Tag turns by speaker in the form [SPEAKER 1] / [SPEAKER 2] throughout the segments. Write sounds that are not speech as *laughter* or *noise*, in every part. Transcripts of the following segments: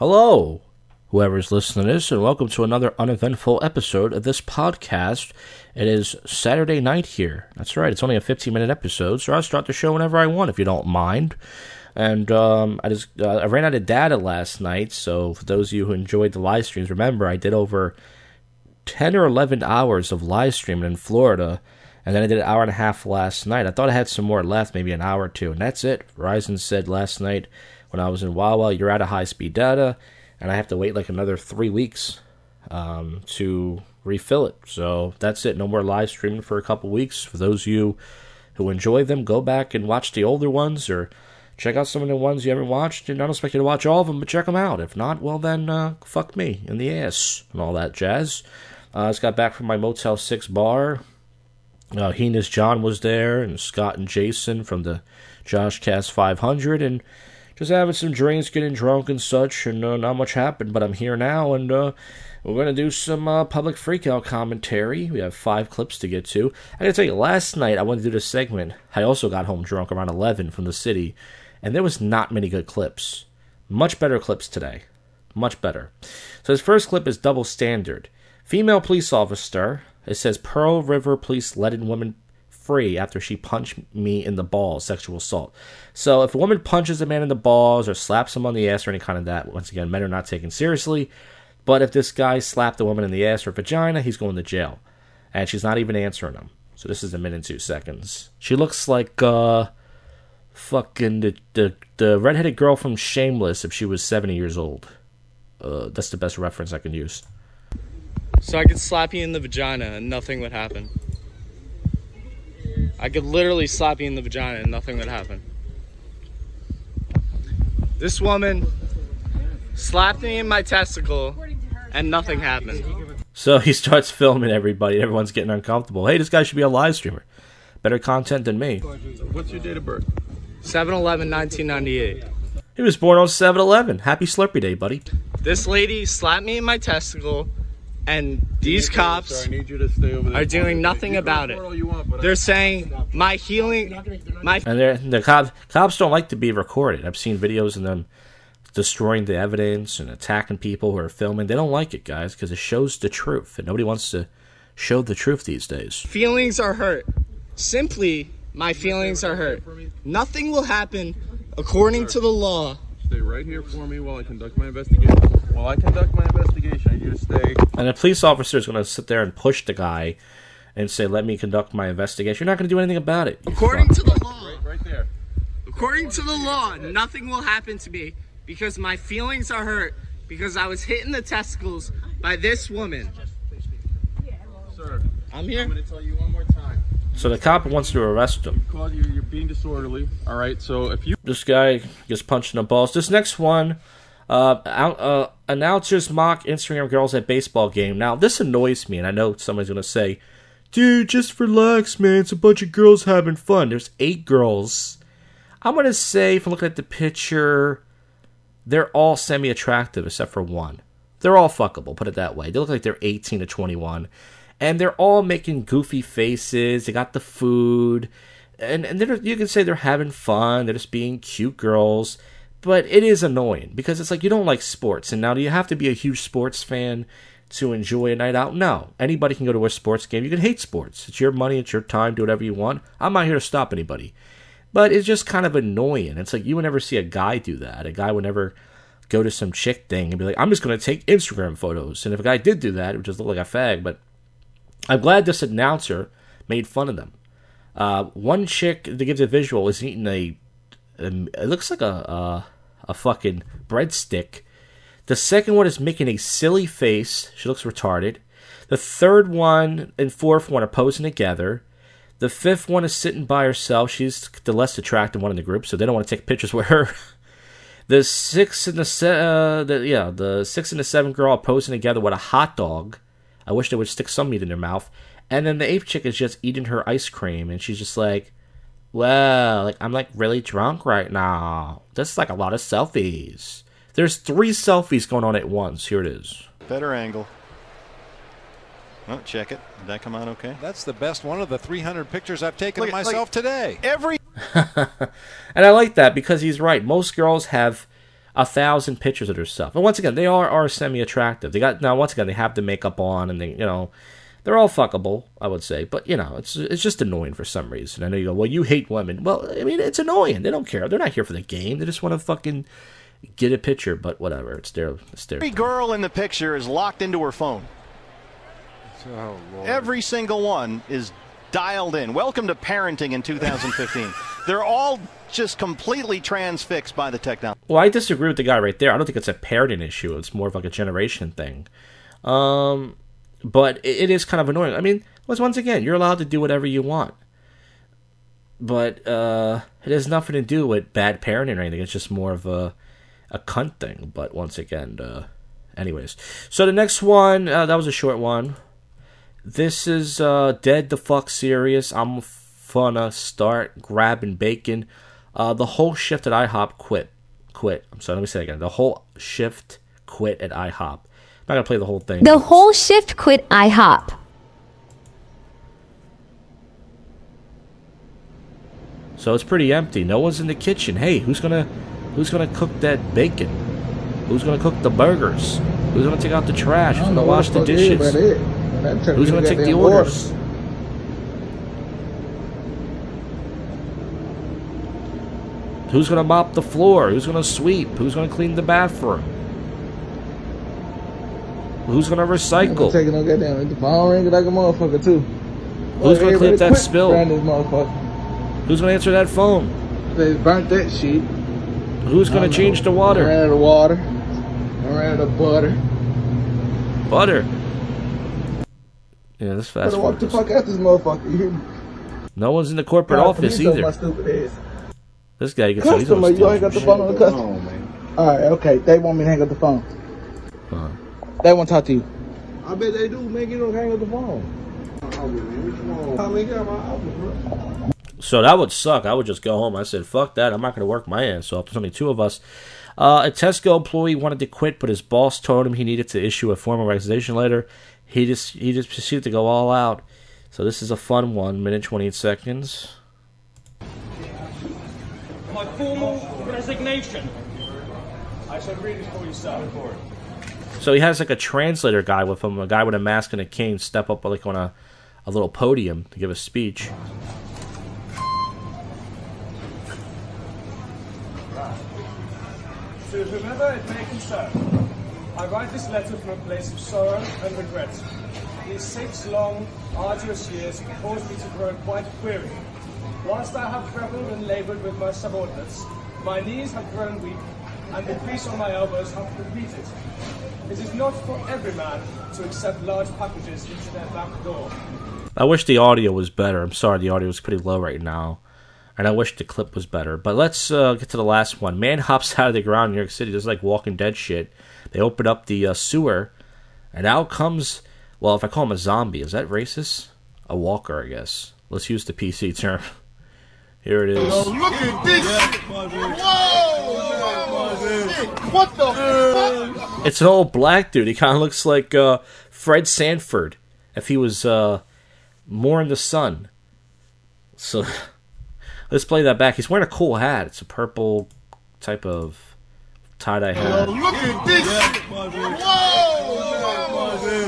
[SPEAKER 1] Hello, whoever's listening to this, and welcome to another uneventful episode of this podcast. It is Saturday night here. That's right, it's only a 15 minute episode, so I'll start the show whenever I want if you don't mind. And um, I just uh, I ran out of data last night, so for those of you who enjoyed the live streams, remember I did over 10 or 11 hours of live streaming in Florida, and then I did an hour and a half last night. I thought I had some more left, maybe an hour or two, and that's it. Verizon said last night when I was in Wawa, you're out of high speed data, and I have to wait like another three weeks um, to refill it. So that's it. No more live streaming for a couple weeks. For those of you who enjoy them, go back and watch the older ones or check out some of the ones you haven't watched. And I don't expect you to watch all of them, but check them out. If not, well then, uh, fuck me in the ass and all that jazz. Uh, I just got back from my Motel 6 bar. Uh, Heenus John was there, and Scott and Jason from the Josh Cast 500, and just having some drinks, getting drunk and such, and uh, not much happened. But I'm here now, and uh, we're gonna do some uh, public freakout commentary. We have five clips to get to. I gotta tell you, last night I wanted to do this segment. I also got home drunk around 11 from the city, and there was not many good clips. Much better clips today. Much better. So his first clip is double standard. Female police officer. It says Pearl River police letting woman free after she punched me in the balls, sexual assault. So if a woman punches a man in the balls or slaps him on the ass or any kind of that, once again, men are not taken seriously. But if this guy slapped a woman in the ass or vagina, he's going to jail. And she's not even answering him. So this is a minute and two seconds. She looks like uh fucking the the, the redheaded girl from Shameless if she was seventy years old. Uh, that's the best reference I can use.
[SPEAKER 2] So I could slap you in the vagina and nothing would happen. I could literally slap you in the vagina and nothing would happen. This woman slapped me in my testicle and nothing happened.
[SPEAKER 1] So he starts filming everybody. Everyone's getting uncomfortable. Hey, this guy should be a live streamer. Better content than me.
[SPEAKER 3] What's your date of birth?
[SPEAKER 2] 7 11 1998.
[SPEAKER 1] He was born on 7 Eleven. Happy Slurpee Day, buddy.
[SPEAKER 2] This lady slapped me in my testicle, and these cops
[SPEAKER 3] Sir, I need you to stay over there.
[SPEAKER 2] are doing nothing about it.
[SPEAKER 3] you want,
[SPEAKER 2] They're saying my healing, my
[SPEAKER 1] And the cops, cops don't like to be recorded. I've seen videos of them destroying the evidence and attacking people who are filming. They don't like it, guys, because it shows the truth. And nobody wants to show the truth these days.
[SPEAKER 2] feelings are hurt. Simply, my feelings are hurt. Nothing will happen according to the law.
[SPEAKER 3] Stay right here for me while I conduct my investigation. While I conduct my investigation, I need you to stay.
[SPEAKER 1] And a police officer is going to sit there and push the guy and say, let me conduct my investigation. You're not going to do anything about it.
[SPEAKER 2] According
[SPEAKER 1] fuck.
[SPEAKER 2] to the law,
[SPEAKER 3] Right, right there.
[SPEAKER 2] according to the law, nothing will happen to me because my feelings are hurt because I was hit in the testicles by this woman.
[SPEAKER 3] Sir,
[SPEAKER 2] I'm here.
[SPEAKER 3] I'm going to tell you one more time.
[SPEAKER 1] So the cop wants to arrest him.
[SPEAKER 3] Call you, you're being disorderly. All right, so if you.
[SPEAKER 1] This guy gets punched in the balls. This next one, uh, out, uh, announcers mock Instagram girls at baseball game. Now this annoys me, and I know somebody's gonna say, "Dude, just relax, man. It's a bunch of girls having fun." There's eight girls. I'm gonna say, if I look at the picture, they're all semi-attractive except for one. They're all fuckable. Put it that way. They look like they're 18 to 21, and they're all making goofy faces. They got the food and and you can say they're having fun. They're just being cute girls, but it is annoying because it's like you don't like sports. And now, do you have to be a huge sports fan to enjoy a night out? No, anybody can go to a sports game. You can hate sports. It's your money. It's your time. Do whatever you want. I'm not here to stop anybody, but it's just kind of annoying. It's like you would never see a guy do that. A guy would never go to some chick thing and be like, I'm just going to take Instagram photos. And if a guy did do that, it would just look like a fag. But I'm glad this announcer made fun of them. Uh, one chick that gives a visual is eating a, um, it looks like a, a a fucking breadstick. The second one is making a silly face. She looks retarded. The third one and fourth one are posing together. The fifth one is sitting by herself. She's the less attractive one in the group, so they don't want to take pictures with her. *laughs* The six and the se- uh, the yeah, the six and the seven girl are posing together with a hot dog. I wish they would stick some meat in their mouth. And then the eighth chick is just eating her ice cream, and she's just like, "Well, like I'm like really drunk right now. This is like a lot of selfies." There's three selfies going on at once. Here it is.
[SPEAKER 4] Better angle. Oh, check it. Did that come out okay?
[SPEAKER 5] That's the best one of the 300 pictures I've taken
[SPEAKER 4] Look
[SPEAKER 5] of myself
[SPEAKER 4] like-
[SPEAKER 5] today.
[SPEAKER 4] Every *laughs*
[SPEAKER 1] And I like that because he's right. Most girls have a thousand pictures of herself. And once again, they are are semi attractive. They got now once again they have the makeup on and they you know they're all fuckable, I would say. But you know, it's it's just annoying for some reason. I know you go, well, you hate women. Well, I mean, it's annoying. They don't care. They're not here for the game. They just want to fucking get a picture. But whatever, it's their it's their.
[SPEAKER 4] Every girl in the picture is locked into her phone.
[SPEAKER 5] Oh, Lord.
[SPEAKER 4] Every single one is dialed in. Welcome to parenting in 2015. *laughs* They're all just completely transfixed by the technology.
[SPEAKER 1] Well, I disagree with the guy right there. I don't think it's a parenting issue. It's more of like a generation thing. Um, but it, is kind of annoying. I mean, once once again, you're allowed to do whatever you want, but uh, it has nothing to do with bad parenting or anything. It's just more of a a cunt thing. But once again, uh, anyways, so the next one uh, that was a short one. This is uh, dead the fuck serious. I'm gonna start grabbing bacon. Uh, the whole shift at IHOP quit. Quit. I'm sorry. Let me say it again. The whole shift quit at IHOP. I'm not gonna play the whole thing.
[SPEAKER 6] The whole shift quit IHOP.
[SPEAKER 1] So it's pretty empty. No one's in the kitchen. Hey, who's gonna who's gonna cook that bacon? Who's gonna cook the burgers? Who's gonna take out the trash? Who's gonna wash the dishes? Who's gonna take the orders? Who's gonna mop the floor? Who's gonna sweep? Who's gonna clean the bathroom? Who's gonna recycle?
[SPEAKER 7] Taking no goddamn the phone ringing like a motherfucker too.
[SPEAKER 1] Who's gonna clean up that spill?
[SPEAKER 7] around this motherfucker.
[SPEAKER 1] Who's gonna answer that phone?
[SPEAKER 7] They burnt that shit.
[SPEAKER 1] Who's gonna change the
[SPEAKER 7] I
[SPEAKER 1] water?
[SPEAKER 7] ran out of water. I ran out of butter.
[SPEAKER 1] Butter. Yeah, this fast
[SPEAKER 7] Better walk the fuck out this motherfucker. You hear me?
[SPEAKER 1] No one's in the corporate
[SPEAKER 7] God,
[SPEAKER 1] office
[SPEAKER 7] please don't My
[SPEAKER 1] either.
[SPEAKER 7] stupid ass.
[SPEAKER 1] This guy, you can tell he's
[SPEAKER 7] Customer,
[SPEAKER 1] on
[SPEAKER 7] you ain't got the phone on the customer. All right, okay. They want me to hang up the phone. They want to talk to you. I bet they do. Make you don't hang up the phone. I mean, get out my office, bro.
[SPEAKER 1] So that would suck. I would just go home. I said, "Fuck that! I'm not going to work my ass off." There's only two of us. Uh, a Tesco employee wanted to quit, but his boss told him he needed to issue a formal resignation letter. He just he just proceeded to go all out. So this is a fun one, minute twenty eight seconds.
[SPEAKER 8] My formal resignation. I shall read it for you, sir.
[SPEAKER 1] So he has like a translator guy with him, a guy with a mask and a cane, step up like on a, a little podium to give a speech.
[SPEAKER 8] To whomever it may concern, I write this letter from a place of sorrow and regret. These six long, arduous years have caused me to grow quite weary. Whilst I have travelled and laboured with my subordinates, my knees have grown weak, and the crease on my elbows have repeated. It is not for every man to accept large packages into their back door.
[SPEAKER 1] I wish the audio was better. I'm sorry, the audio is pretty low right now. And I wish the clip was better. But let's uh, get to the last one. Man *laughs* hops out of the ground in New York City. This is like Walking Dead shit. They open up the uh, sewer, and out comes, well, if I call him a zombie, is that racist? A walker, I guess. Let's use the PC term. *laughs* Here it is.
[SPEAKER 9] Look at this shit. Whoa! Shit. What the fuck?
[SPEAKER 1] It's an old black dude. He kind of looks like uh, Fred Sanford if he was uh, more in the sun. So *laughs* let's play that back. He's wearing a cool hat. It's a purple type of tie dye hat.
[SPEAKER 9] Look at this shit. Whoa!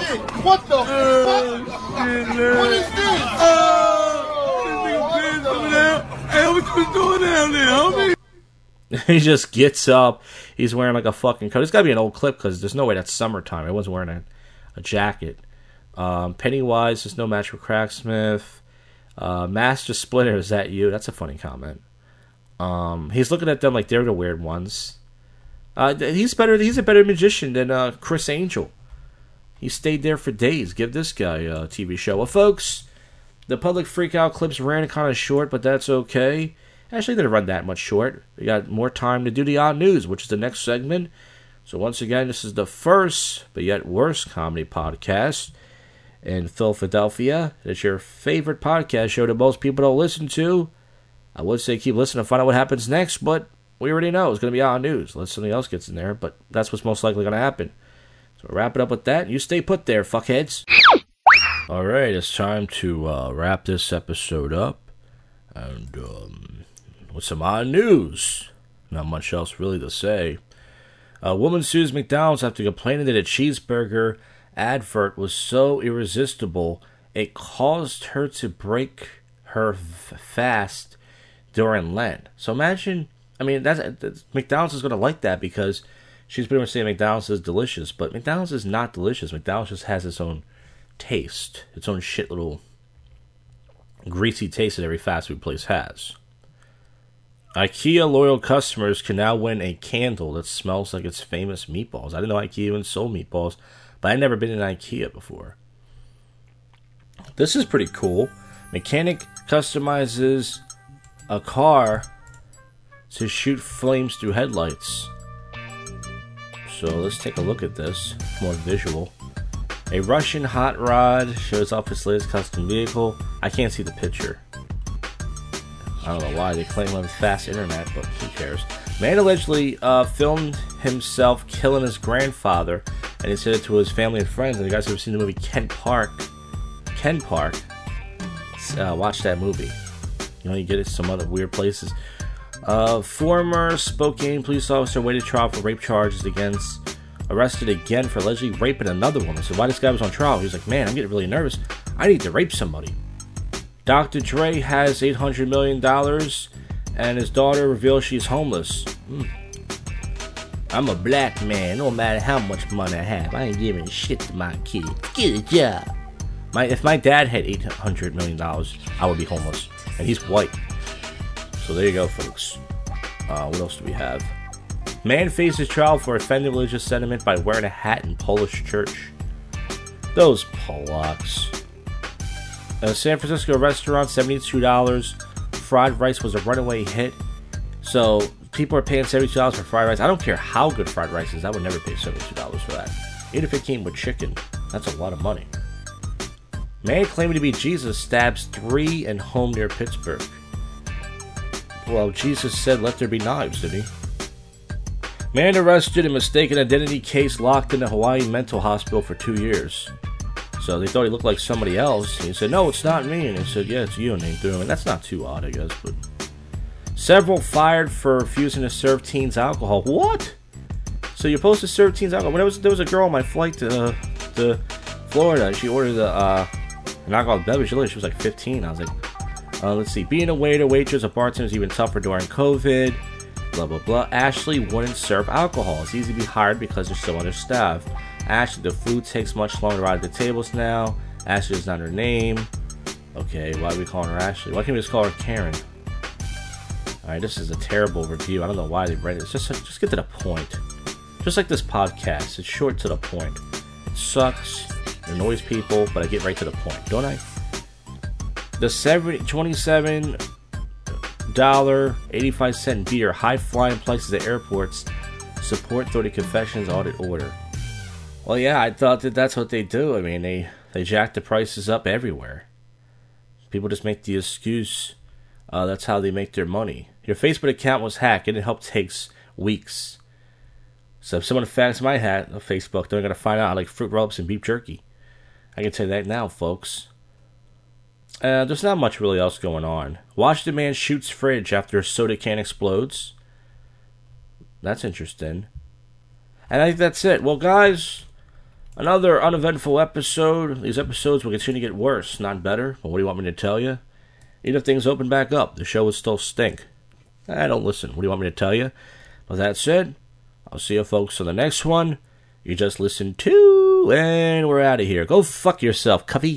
[SPEAKER 9] Shit. What the fuck? What is this?
[SPEAKER 3] Hey, doing down there, homie? *laughs*
[SPEAKER 1] he just gets up. He's wearing like a fucking coat. It's got to be an old clip because there's no way that's summertime. Everyone's wearing a, a jacket. Um, Pennywise is no match for Cracksmith. Uh, Master Splinter, is that you? That's a funny comment. Um, he's looking at them like they're the weird ones. Uh, he's better. He's a better magician than uh, Criss Angel. He stayed there for days. Give this guy a TV show. Well, folks, the public freak out clips ran kind of short, but that's okay. Actually, didn't run that much short. We got more time to do the odd news, which is the next segment. So once again, this is the first, but yet worst comedy podcast in Philadelphia. It's your favorite podcast show that most people don't listen to. I would say keep listening to find out what happens next, but we already know it's going to be odd news unless something else gets in there. But that's what's most likely going to happen. So wrap it up with that. You stay put there, fuckheads. All right, it's time to uh, wrap this episode up, and um, with some odd news. Not much else really to say. A woman sues McDonald's after complaining that a cheeseburger advert was so irresistible it caused her to break her f- fast during Lent. So imagine, I mean, that's, that's McDonald's is going to like that because she's pretty much saying McDonald's is delicious, but McDonald's is not delicious. McDonald's just has its own taste, its own shit little greasy taste that every fast food place has. IKEA loyal customers can now win a candle that smells like its famous meatballs. I didn't know IKEA even sold meatballs, but I'd never been in IKEA before. This is pretty cool. Mechanic customizes a car to shoot flames through headlights. So let's take a look at this, more visual. A Russian hot rod shows off his latest custom vehicle. I can't see the picture. I don't know why they claim on fast internet, but who cares? Man allegedly uh, filmed himself killing his grandfather, and he said it to his family and friends. And you guys who have seen the movie Ken Park. Ken Park. Uh, watch that movie. You know, you get it some other weird places. Uh, former Spokane police officer waited trial for rape charges against arrested again for allegedly raping another woman. So why this guy was on trial? He was like, man, I'm getting really nervous. I need to rape somebody. Dr. Dre has $800 million, and his daughter reveals she's homeless. Mm. I'm a black man. No matter how much money I have, I ain't giving shit to my kids. Get a job. My, if my dad had $800 million, I would be homeless. And he's white. So there you go, folks. Uh, what else do we have? Man faces trial for offending religious sentiment by wearing a hat in Polish church. Those Polacks. A San Francisco restaurant, $72. Fried rice was a runaway hit. So people are paying $72 for fried rice. I don't care how good fried rice is, I would never pay $72 for that. Even if it came with chicken, that's a lot of money. Man claiming to be Jesus stabs three in home near Pittsburgh. Well, Jesus said, let there be knives, did he? Man arrested in mistaken identity case locked in a Hawaii mental hospital for two years. So they thought he looked like somebody else. He said, no, it's not me. And he said, yeah, it's you. And they threw him And That's not too odd, I guess. But several fired for refusing to serve teens alcohol. What? So you're supposed to serve teens alcohol? When was there was a girl on my flight to uh, to Florida, and she ordered a, uh, an alcoholic beverage. She was like 15. I was like, uh, let's see, being a waiter, waitress, a bartender is even tougher during COVID. Blah blah blah. Ashley wouldn't serve alcohol. It's easy to be hired because there's so understaffed. Ashley, the food takes much longer to at the tables now. Ashley is not her name. Okay, why are we calling her Ashley? Why can't we just call her Karen? Alright, this is a terrible review. I don't know why they write it. It's just just get to the point. Just like this podcast, it's short to the point. It sucks, it annoys people, but I get right to the point, don't I? The 70, 27 dollar 85 cent beer high flying prices at airports support 30 confessions audit order well yeah i thought that that's what they do i mean they they jack the prices up everywhere people just make the excuse uh, that's how they make their money your facebook account was hacked and it help takes weeks so if someone hacks my hat on facebook they're to find out I like fruit roll-ups and beef jerky i can tell you that now folks uh, there's not much really else going on. Washington man shoots fridge after soda can explodes. That's interesting. And I think that's it. Well, guys, another uneventful episode. These episodes will continue to get worse, not better. But what do you want me to tell you? Even if things open back up, the show would still stink. I don't listen. What do you want me to tell you? But that said, I'll see you folks on the next one. You just listened to, and we're out of here. Go fuck yourself, Cuffy.